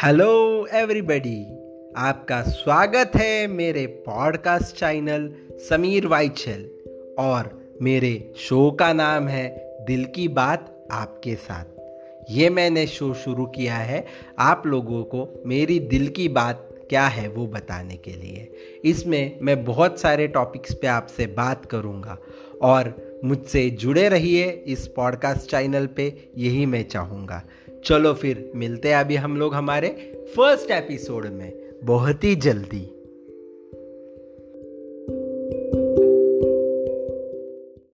Hello everybody, आपका स्वागत है मेरे पॉडकास्ट चैनल समीर वाइचल और मेरे शो का नाम है दिल की बात आपके साथ। ये मैंने शो शुरू किया है, आप लोगों को मेरी दिल की बात क्या है वो बताने के लिए। इसमें मैं बहुत सारे टॉपिक्स पे आपसे बात करूँगा और मुझसे जुड़े रहिए इस पॉडकास्ट चैनल पे, यही मैं चाहूँगा। चलो फिर मिलते हैं अभी हम लोग हमारे फ़र्स्ट एपिसोड में। बहुत ही जल्दी।